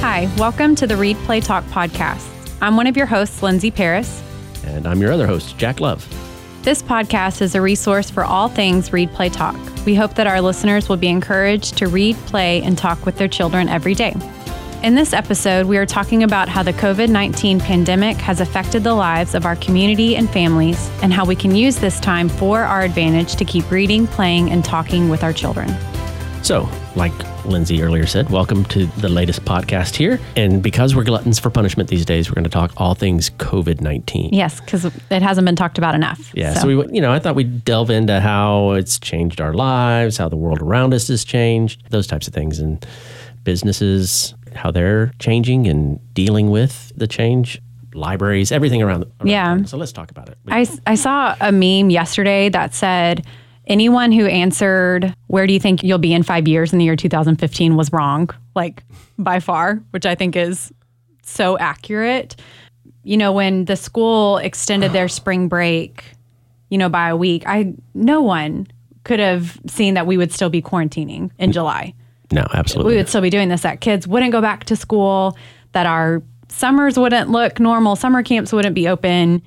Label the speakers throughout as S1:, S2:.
S1: Hi, welcome to the Read Play Talk podcast. I'm one of your hosts, Lindsay Paris.
S2: And I'm your other host, Jack Love.
S1: This podcast is a resource for all things Read Play Talk. We hope that our listeners will be encouraged to read, play, and talk with their children every day. In this episode, we are talking about how the COVID 19 pandemic has affected the lives of our community and families, and how we can use this time for our advantage to keep reading, playing, and talking with our children.
S2: So, like Lindsay earlier said, welcome to the latest podcast here. And because we're gluttons for punishment these days, we're going to talk all things COVID 19.
S1: Yes, because it hasn't been talked about enough.
S2: Yeah. So. so, we, you know, I thought we'd delve into how it's changed our lives, how the world around us has changed, those types of things, and businesses, how they're changing and dealing with the change libraries, everything around. around
S1: yeah.
S2: So let's talk about it.
S1: I, I saw a meme yesterday that said, anyone who answered, Where do you think you'll be in five years in the year 2015 was wrong, like by far, which I think is so accurate. You know, when the school extended their spring break, you know, by a week, I no one could have seen that we would still be quarantining in mm. July.
S2: No, absolutely.
S1: We would still be doing this, that kids wouldn't go back to school, that our summers wouldn't look normal, summer camps wouldn't be open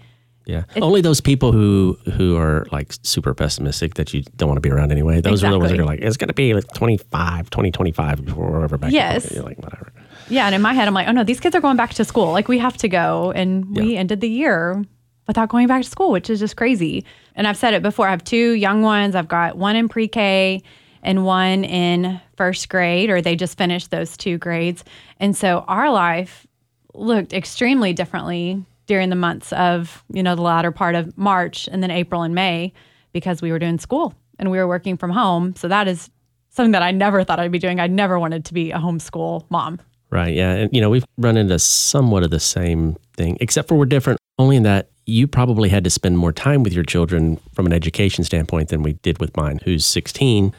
S2: yeah. It's, Only those people who who are like super pessimistic that you don't want to be around anyway. Those exactly. are the ones that are like, it's going to be like 25, 2025 before we're ever back.
S1: Yes.
S2: You're like, whatever.
S1: Yeah. And in my head, I'm like, oh no, these kids are going back to school. Like we have to go. And we yeah. ended the year without going back to school, which is just crazy. And I've said it before. I have two young ones. I've got one in pre K and one in first grade, or they just finished those two grades. And so our life looked extremely differently during the months of, you know, the latter part of March and then April and May because we were doing school and we were working from home. So that is something that I never thought I'd be doing. I never wanted to be a homeschool mom.
S2: Right. Yeah. And, you know, we've run into somewhat of the same thing, except for we're different only in that you probably had to spend more time with your children from an education standpoint than we did with mine, who's 16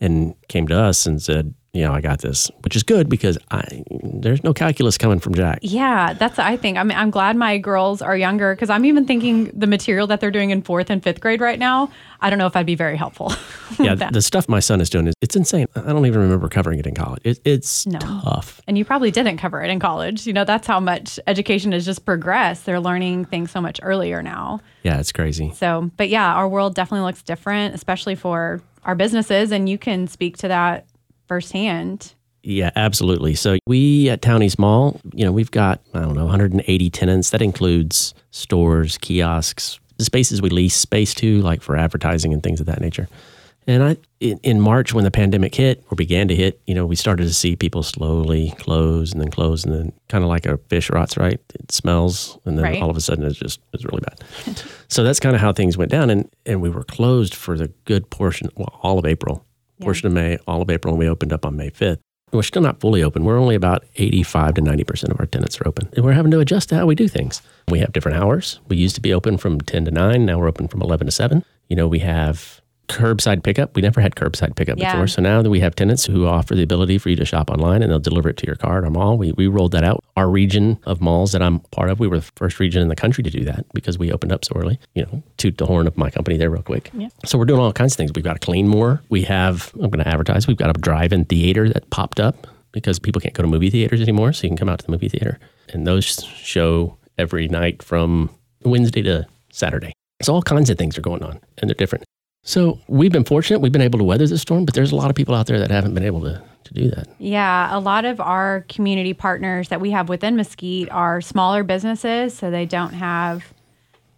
S2: and came to us and said, you know, I got this, which is good because I there's no calculus coming from Jack.
S1: Yeah, that's I think. I mean, I'm glad my girls are younger because I'm even thinking the material that they're doing in fourth and fifth grade right now. I don't know if I'd be very helpful.
S2: yeah, the stuff my son is doing is it's insane. I don't even remember covering it in college. It, it's no. tough.
S1: And you probably didn't cover it in college. You know, that's how much education has just progressed. They're learning things so much earlier now.
S2: Yeah, it's crazy.
S1: So, but yeah, our world definitely looks different, especially for our businesses, and you can speak to that firsthand.
S2: Yeah, absolutely. So we at Town East Mall, you know, we've got, I don't know, 180 tenants. That includes stores, kiosks, the spaces we lease space to, like for advertising and things of that nature. And I, in, in, March, when the pandemic hit or began to hit, you know, we started to see people slowly close and then close and then kind of like a fish rots, right? It smells and then right. all of a sudden it's just it's really bad. so that's kind of how things went down, and and we were closed for the good portion, well, all of April portion of May, all of April, and we opened up on May 5th. We're still not fully open. We're only about 85 to 90% of our tenants are open. And we're having to adjust to how we do things. We have different hours. We used to be open from 10 to 9. Now we're open from 11 to 7. You know, we have curbside pickup. We never had curbside pickup yeah. before. So now that we have tenants who offer the ability for you to shop online and they'll deliver it to your car at our mall, we, we rolled that out. Our region of malls that I'm part of, we were the first region in the country to do that because we opened up so early. You know, toot the horn of my company there real quick. Yeah. So we're doing all kinds of things. We've got to clean more. We have, I'm going to advertise, we've got a drive-in theater that popped up because people can't go to movie theaters anymore. So you can come out to the movie theater. And those show every night from Wednesday to Saturday. So all kinds of things are going on and they're different. So we've been fortunate. We've been able to weather the storm, but there's a lot of people out there that haven't been able to, to do that.
S1: Yeah. A lot of our community partners that we have within Mesquite are smaller businesses. So they don't have,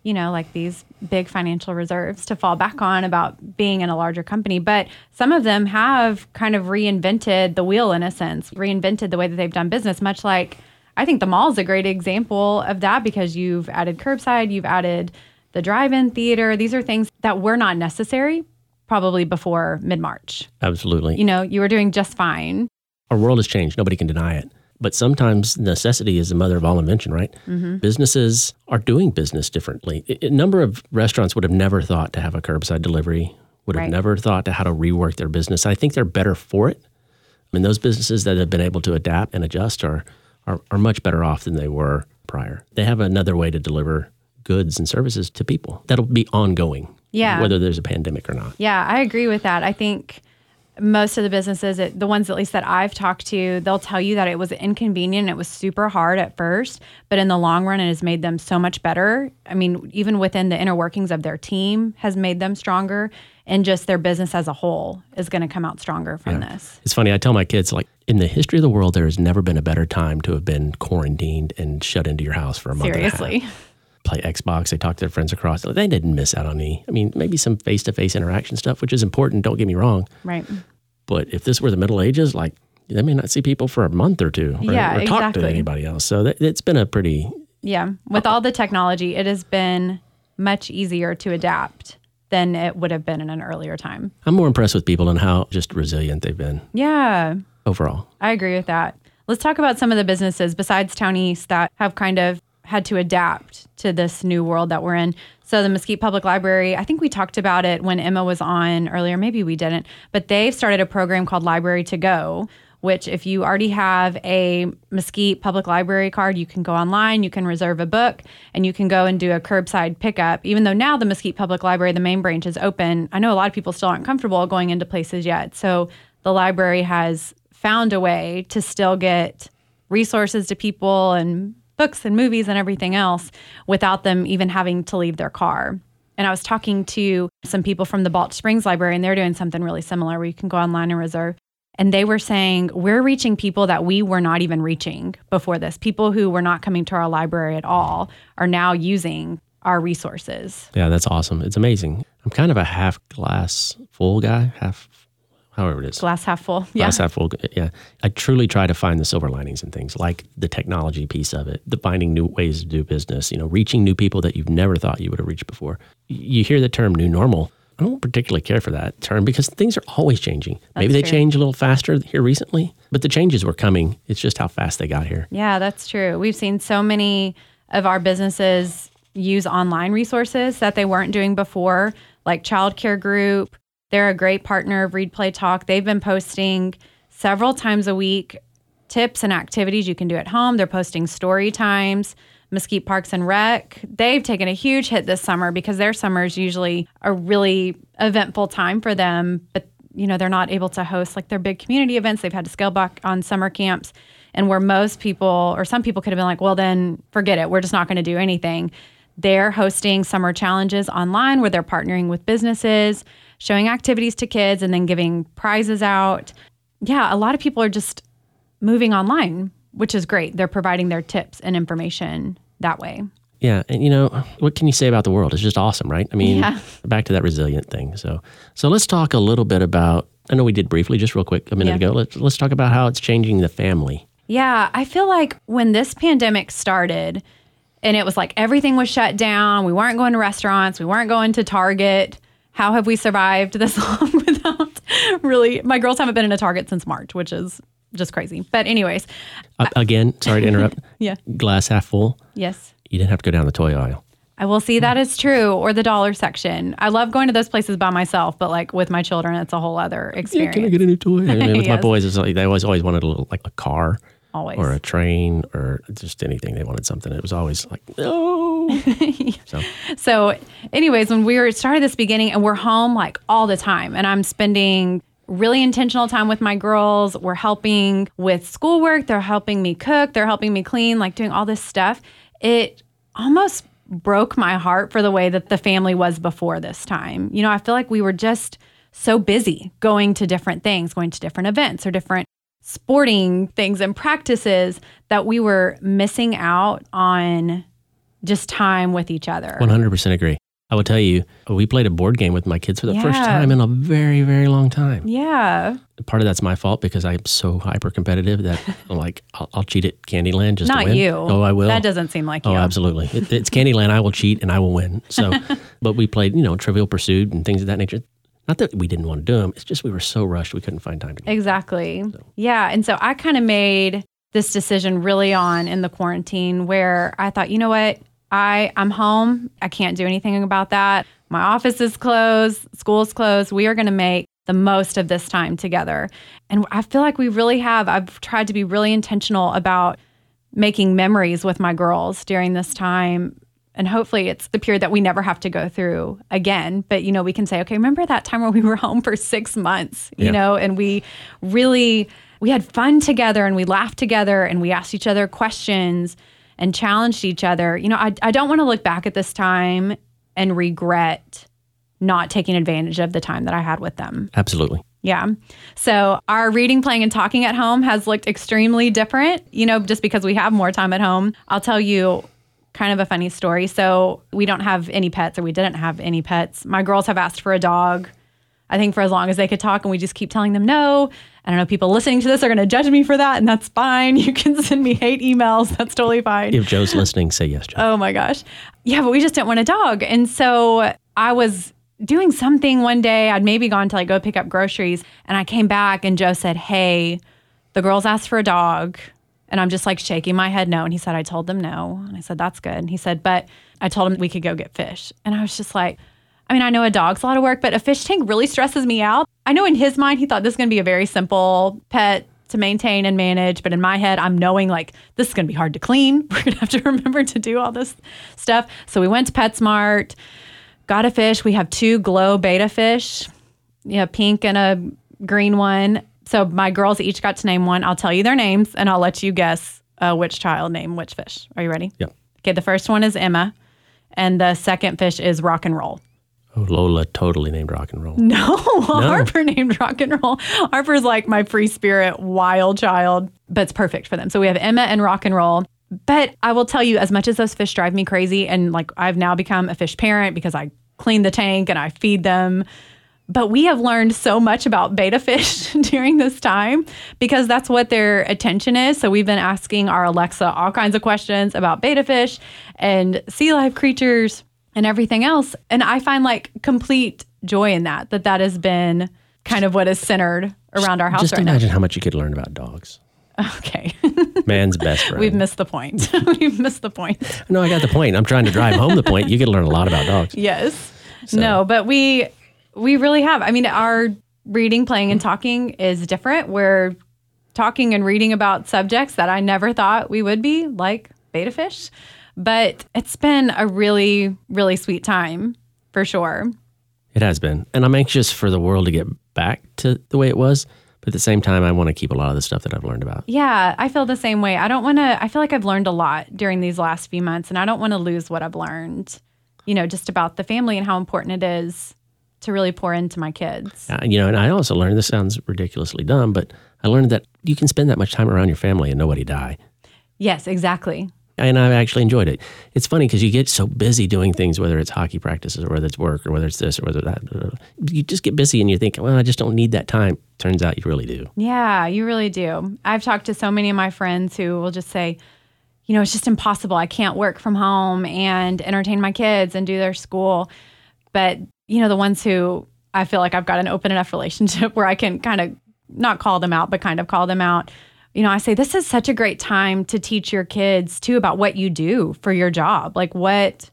S1: you know, like these big financial reserves to fall back on about being in a larger company. But some of them have kind of reinvented the wheel in a sense, reinvented the way that they've done business, much like I think the mall is a great example of that because you've added curbside, you've added the drive in theater. These are things that were not necessary probably before mid March.
S2: Absolutely.
S1: You know, you were doing just fine.
S2: Our world has changed. Nobody can deny it. But sometimes necessity is the mother of all invention, right? Mm-hmm. Businesses are doing business differently. A number of restaurants would have never thought to have a curbside delivery, would have right. never thought to how to rework their business. I think they're better for it. I mean, those businesses that have been able to adapt and adjust are, are, are much better off than they were prior. They have another way to deliver goods and services to people. That'll be ongoing.
S1: Yeah.
S2: Whether there's a pandemic or not.
S1: Yeah, I agree with that. I think most of the businesses, it, the ones at least that I've talked to, they'll tell you that it was inconvenient. It was super hard at first, but in the long run, it has made them so much better. I mean, even within the inner workings of their team, has made them stronger, and just their business as a whole is going to come out stronger from yeah. this.
S2: It's funny. I tell my kids, like, in the history of the world, there has never been a better time to have been quarantined and shut into your house for a month.
S1: Seriously.
S2: Play Xbox. They talk to their friends across. They didn't miss out on any. I mean, maybe some face to face interaction stuff, which is important. Don't get me wrong.
S1: Right.
S2: But if this were the Middle Ages, like they may not see people for a month or two, or,
S1: yeah,
S2: or talk
S1: exactly.
S2: to anybody else. So that, it's been a pretty.
S1: Yeah, with uh, all the technology, it has been much easier to adapt than it would have been in an earlier time.
S2: I'm more impressed with people and how just resilient they've been.
S1: Yeah.
S2: Overall.
S1: I agree with that. Let's talk about some of the businesses besides Town East that have kind of had to adapt to this new world that we're in. So the Mesquite Public Library, I think we talked about it when Emma was on earlier, maybe we didn't, but they've started a program called Library to Go, which if you already have a Mesquite Public Library card, you can go online, you can reserve a book, and you can go and do a curbside pickup. Even though now the Mesquite Public Library, the main branch is open, I know a lot of people still aren't comfortable going into places yet. So the library has found a way to still get resources to people and books and movies and everything else without them even having to leave their car. And I was talking to some people from the Balch Springs Library, and they're doing something really similar where you can go online and reserve. And they were saying, we're reaching people that we were not even reaching before this. People who were not coming to our library at all are now using our resources.
S2: Yeah, that's awesome. It's amazing. I'm kind of a half glass full guy, half however it is.
S1: Glass half full.
S2: Glass
S1: yeah.
S2: half full. Yeah. I truly try to find the silver linings and things like the technology piece of it, the finding new ways to do business, you know, reaching new people that you've never thought you would have reached before. You hear the term new normal. I don't particularly care for that term because things are always changing.
S1: That's
S2: Maybe they
S1: true.
S2: change a little faster here recently, but the changes were coming. It's just how fast they got here.
S1: Yeah, that's true. We've seen so many of our businesses use online resources that they weren't doing before, like Childcare Group. They're a great partner of Read Play Talk. They've been posting several times a week tips and activities you can do at home. They're posting story times. Mesquite Parks and Rec, they've taken a huge hit this summer because their summer is usually a really eventful time for them, but you know, they're not able to host like their big community events. They've had to scale back on summer camps. And where most people or some people could have been like, well, then forget it. We're just not going to do anything. They're hosting summer challenges online where they're partnering with businesses, showing activities to kids, and then giving prizes out. Yeah, a lot of people are just moving online, which is great. They're providing their tips and information that way.
S2: Yeah, and you know what can you say about the world? It's just awesome, right? I mean,
S1: Yeah.
S2: back to that resilient thing. So, so let's talk a little bit about. I know we did briefly, just real quick, a minute
S1: Yeah.
S2: ago. Let's let's talk about how it's changing the family.
S1: Yeah, I feel like when this pandemic started and it was like everything was shut down, we weren't going to restaurants, we weren't going to Target. How have we survived this long without really? My girls haven't been in a Target since March, which is just crazy. But, anyways,
S2: Uh, again, sorry to interrupt.
S1: yeah,
S2: Glass half full.
S1: yes.
S2: You didn't have to go down the toy aisle.
S1: I will see that is true, or the dollar section. I love going to those places by myself, but like with my children, it's a whole other experience.
S2: Yeah, can I get a new toy? I mean, with my boys, it's like they always always wanted a little like a car
S1: Always.
S2: or a train or just anything. They wanted something. It was always like no. so
S1: So, anyways, when we were started this beginning and we're home like all the time, and I'm spending really intentional time with my girls. We're helping with schoolwork. They're helping me cook. They're helping me clean, like doing all this stuff. It almost broke my heart for the way that the family was before this time. You know, I feel like we were just so busy going to different things, going to different events or different sporting things and practices that we were missing out on just time with each other.
S2: one hundred percent agree. I will tell you, we played a board game with my kids for the first time in a very very long time.
S1: Yeah.
S2: Part of that's my fault because I'm so hyper competitive that I'm like I'll, I'll cheat at Candyland just to
S1: Not you.
S2: Oh, I will.
S1: That doesn't seem like
S2: Oh,
S1: you.
S2: absolutely. It, it's Candyland. I will cheat and I will win. So, but we played, you know, Trivial Pursuit and things of that nature. Not that we didn't want to do them. It's just we were so rushed we couldn't find time to.
S1: Exactly. Yeah. And so I kind of made this decision really on in the quarantine where I thought, you know what? I, I'm home. I can't do anything about that. My office is closed, school's closed. We are going to make the most of this time together. And I feel like we really have. I've tried to be really intentional about making memories with my girls during this time and hopefully it's the period that we never have to go through again but you know we can say okay remember that time where we were home for six months you
S2: Yeah.
S1: know and we really we had fun together and we laughed together and we asked each other questions and challenged each other you know i, I don't want to look back at this time and regret not taking advantage of the time that i had with them
S2: Absolutely.
S1: yeah. So our reading, playing, and talking at home has looked extremely different, you know, just because we have more time at home. I'll tell you kind of a funny story. So we don't have any pets, or we didn't have any pets. My girls have asked for a dog, I think for as long as they could talk, and we just keep telling them no. I don't know, people listening to this are going to judge me for that, and that's fine. You can send me hate emails. That's totally fine.
S2: If Joe's listening, say yes, Joe.
S1: Oh my gosh. Yeah, but we just didn't want a dog. And so I was doing something one day. I'd maybe gone to like go pick up groceries and I came back and Joe said, Hey, the girls asked for a dog. And I'm just like shaking my head no. And he said, I told them no. And I said, That's good. And he said, But I told him we could go get fish. And I was just like, I mean, I know a dog's a lot of work, but a fish tank really stresses me out. I know in his mind, he thought this is going to be a very simple pet to maintain and manage. But in my head, I'm knowing like this is going to be hard to clean. We're going to have to remember to do all this stuff. So we went to PetSmart, got a fish. We have two glow betta fish, yeah, pink and a green one. So my girls each got to name one. I'll tell you their names and I'll let you guess uh, which child named which fish. Are you ready?
S2: Yep.
S1: Okay, the first one is Emma, and the second fish is Rock and Roll.
S2: Oh, Lola totally named rock and roll.
S1: No, Harper named rock and roll. Harper's like my free spirit, wild child, but it's perfect for them. So we have Emma and rock and roll. But I will tell you, as much as those fish drive me crazy, and like I've now become a fish parent because I clean the tank and I feed them. But we have learned so much about betta fish during this time because that's what their attention is. So we've been asking our Alexa all kinds of questions about betta fish and sea life creatures and everything else. And I find like complete joy in that, that that has been kind of what is centered around our house
S2: Just
S1: right
S2: imagine how much you could learn about dogs.
S1: Okay.
S2: Man's best friend.
S1: We've missed the point. We've missed the point.
S2: no, I got the point. I'm trying to drive home the point. You could learn a lot about dogs.
S1: Yes. No, but we we really have. I mean, our reading, playing, and talking is different. We're talking and reading about subjects that I never thought we would be, like betta fish. But it's been a really, really sweet time for sure.
S2: It has been. And I'm anxious for the world to get back to the way it was. But at the same time, I want to keep a lot of the stuff that I've learned about.
S1: Yeah, I feel the same way. I don't want to, I feel like I've learned a lot during these last few months, and I don't want to lose what I've learned, you know, just about the family and how important it is to really pour into my kids.
S2: Uh, you know, and I also learned this sounds ridiculously dumb, but I learned that you can spend that much time around your family and nobody die.
S1: Yes, exactly.
S2: And I've actually enjoyed it. It's funny because you get so busy doing things, whether it's hockey practices or whether it's work or whether it's this or whether that. You just get busy and you think, well, I just don't need that time. Turns out you really do.
S1: Yeah, you really do. I've talked to so many of my friends who will just say, you know, it's just impossible. I can't work from home and entertain my kids and do their school. But, you know, the ones who I feel like I've got an open enough relationship where I can kind of not call them out, but kind of call them out. You know, I say this is such a great time to teach your kids too about what you do for your job, like what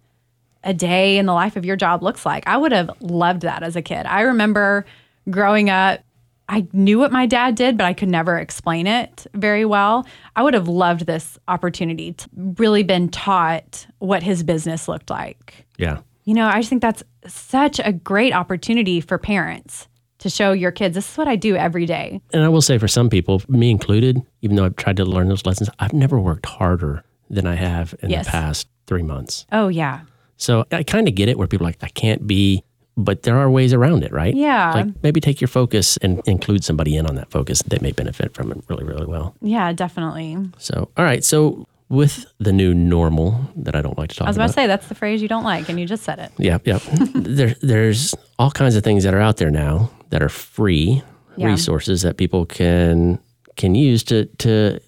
S1: a day in the life of your job looks like. I would have loved that as a kid. I remember growing up, I knew what my dad did, but I could never explain it very well. I would have loved this opportunity to really been taught what his business looked like.
S2: Yeah.
S1: You know, I just think that's such a great opportunity for parents to show your kids this is what I do every day.
S2: And I will say for some people, me included, even though I've tried to learn those lessons, I've never worked harder than I have in
S1: Yes.
S2: the past three months.
S1: Oh, yeah.
S2: So I kind of get it where people are like, I can't be, but there are ways around it, right?
S1: Yeah.
S2: Like maybe take your focus and include somebody in on that focus that may benefit from it really, really well.
S1: Yeah, definitely.
S2: So, all right. So with the new normal that I don't like to talk about.
S1: I was about
S2: about.
S1: to say that's the phrase you don't like, and you just said it.
S2: Yep, yep. there, there's all kinds of things that are out there now that are free
S1: Yeah.
S2: resources that people can can use to to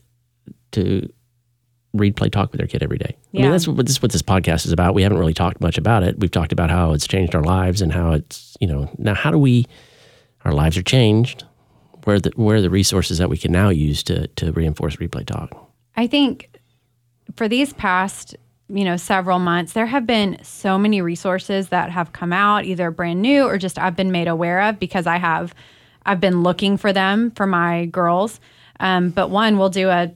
S2: to read, play, talk with their kid every day.
S1: Yeah.
S2: I mean, that's what this what this podcast is about. We haven't really talked much about it. We've talked about how it's changed our lives and how it's you know now how do we our lives are changed. Where are the where are the resources that we can now use to to reinforce Read Play Talk?
S1: I think for these past, you know, several months, there have been so many resources that have come out, either brand new or just I've been made aware of because I have, I've been looking for them for my girls. Um, but one, we'll do a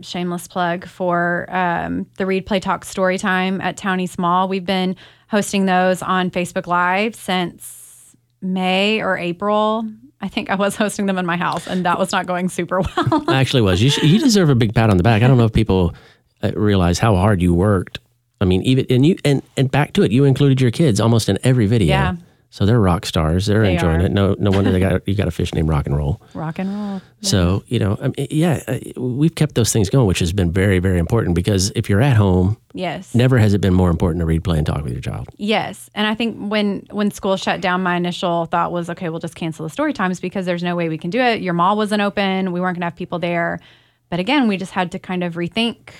S1: shameless plug for um, the Read Play Talk story time at Town small We've been hosting those on Facebook Live since May or April. I think I was hosting them in my house, and that was not going super well.
S2: I Actually, was you? You deserve a big pat on the back. I don't know if people realize how hard you worked. I mean, even and you and and back to it, you included your kids almost in every video.
S1: Yeah.
S2: So they're rock stars. They're
S1: They
S2: enjoying
S1: are.
S2: it. No, no wonder they got you got a fish named Rock and Roll.
S1: Rock and roll.
S2: So you know, I mean, yeah, uh, we've kept those things going, which has been very, very important because if you're at home,
S1: Yes.
S2: never has it been more important to read, play, and talk with your child.
S1: Yes, and I think when when school shut down, my initial thought was, okay, we'll just cancel the story times because there's no way we can do it. Your mall wasn't open. We weren't going to have people there. But again, we just had to kind of rethink,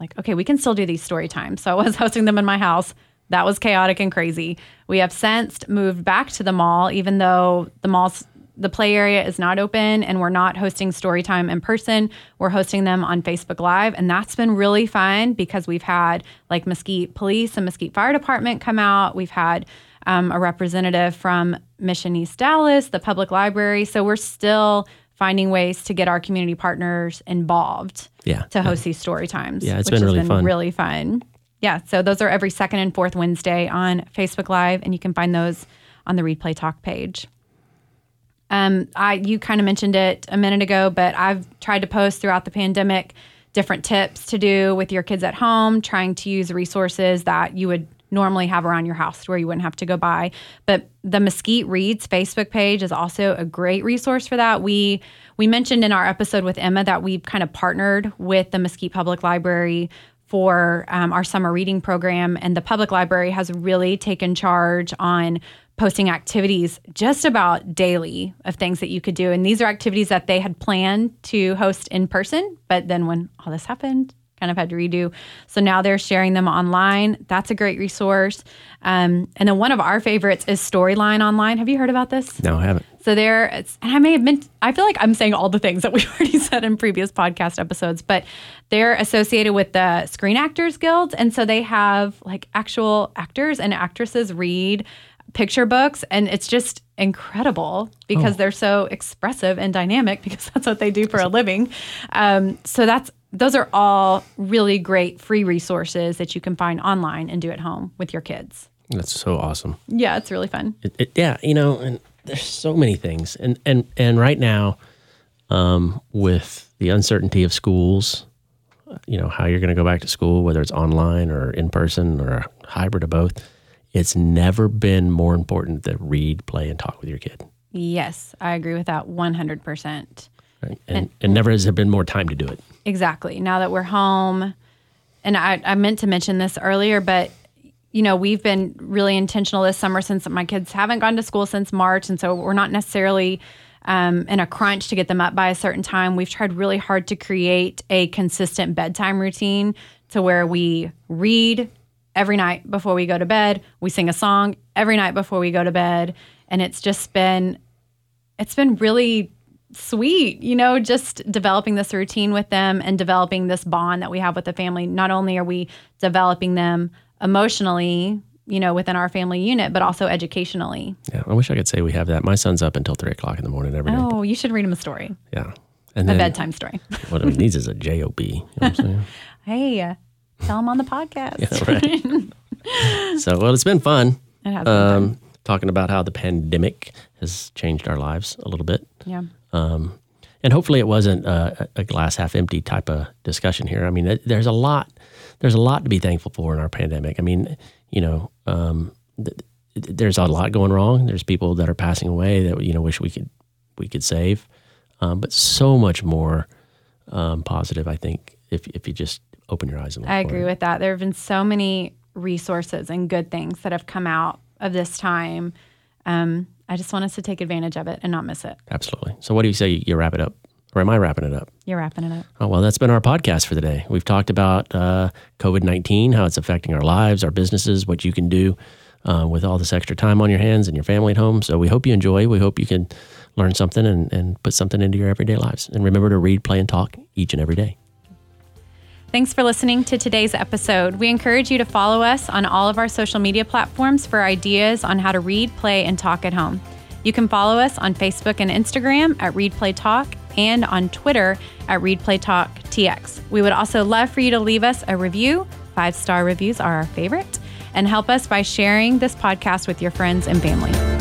S1: like, okay, we can still do these story times. So I was hosting them in my house. That was chaotic and crazy. We have since moved back to the mall, even though the mall's the play area is not open and we're not hosting story time in person. We're hosting them on Facebook Live. And that's been really fun because we've had like Mesquite Police and Mesquite Fire Department come out. We've had um, a representative from Mission East Dallas, the public library. So we're still finding ways to get our community partners involved
S2: Yeah.
S1: to host these story times.
S2: Yeah, it's
S1: which
S2: been
S1: has
S2: really fun.
S1: Really fun. Yeah. So those are every second and fourth Wednesday on Facebook Live, and you can find those on the Read Play Talk page. Um, I you kind of mentioned it a minute ago, but I've tried to post throughout the pandemic different tips to do with your kids at home, trying to use resources that you would normally have around your house where you wouldn't have to go buy. But the Mesquite Reads Facebook page is also a great resource for that. We we mentioned in our episode with Emma that we've kind of partnered with the Mesquite Public Library for um, our summer reading program, and the public library has really taken charge on posting activities just about daily of things that you could do. And these are activities that they had planned to host in person, but then when all this happened, kind of had to redo. So now they're sharing them online. That's a great resource. Um, and then one of our favorites is Storyline Online. Have you heard about this?
S2: No, I haven't.
S1: So there, it's, and I may have meant, I feel like I'm saying all the things that we've already said in previous podcast episodes, but they're associated with the Screen Actors Guild. And so they have like actual actors and actresses read picture books. And it's just incredible because they're so expressive and dynamic because that's what they do for a living. Um, so that's, those are all really great free resources that you can find online and do at home with your kids.
S2: That's so awesome.
S1: Yeah, it's really fun.
S2: It, it, yeah, you know, and there's so many things, and and and right now, um, with the uncertainty of schools, you know, how you're going to go back to school, whether it's online or in person or a hybrid of both, it's never been more important to read, play, and talk with your kid.
S1: Yes, I agree with that 100%.
S2: Right? And, and never has there been more time to do it.
S1: Exactly. Now that we're home, and I, I meant to mention this earlier, but you know, we've been really intentional this summer since my kids haven't gone to school since March. And so we're not necessarily um, in a crunch to get them up by a certain time. We've tried really hard to create a consistent bedtime routine to where we read every night before we go to bed. We sing a song every night before we go to bed. And it's just been, it's been really sweet, you know, just developing this routine with them and developing this bond that we have with the family. Not only are we developing them emotionally, you know, within our family unit, but also educationally.
S2: Yeah, I wish I could say we have that. My son's up until three o'clock in the morning every day.
S1: Oh, you should read him a story,
S2: Yeah, and
S1: a
S2: then
S1: bedtime story.
S2: what he needs is a job. You know what I'm saying?
S1: hey, uh, tell him on the podcast. yeah, right.
S2: so, well, it's been fun.
S1: It has been fun.
S2: um, talking about how the pandemic has changed our lives a little bit.
S1: Yeah.
S2: Um, and hopefully it wasn't a, a glass half empty type of discussion here. I mean, it- there's a lot, there's a lot to be thankful for in our pandemic. I mean, you know, um, th- th- there's a lot going wrong. There's people that are passing away that you know wish we could we could save, um, but so much more um, positive. I think if if you just open your eyes and look
S1: I agree
S2: it.
S1: with that. There have been so many resources and good things that have come out of this time. Um, I just want us to take advantage of it and not miss it.
S2: Absolutely. So, what do you say you wrap it up, or am I wrapping it up?
S1: You're wrapping it up.
S2: Oh, well, that's been our podcast for the day. We've talked about uh, COVID 19, how it's affecting our lives, our businesses, what you can do uh, with all this extra time on your hands and your family at home. So we hope you enjoy. We hope you can learn something and, and put something into your everyday lives. And remember to read, play, and talk each and every day.
S1: Thanks for listening to today's episode. We encourage you to follow us on all of our social media platforms for ideas on how to read, play, and talk at home. You can follow us on Facebook and Instagram at Read Play Talk and on Twitter at Read Play Talk TX. We would also love for you to leave us a review. Five star reviews are our favorite. And help us by sharing this podcast with your friends and family.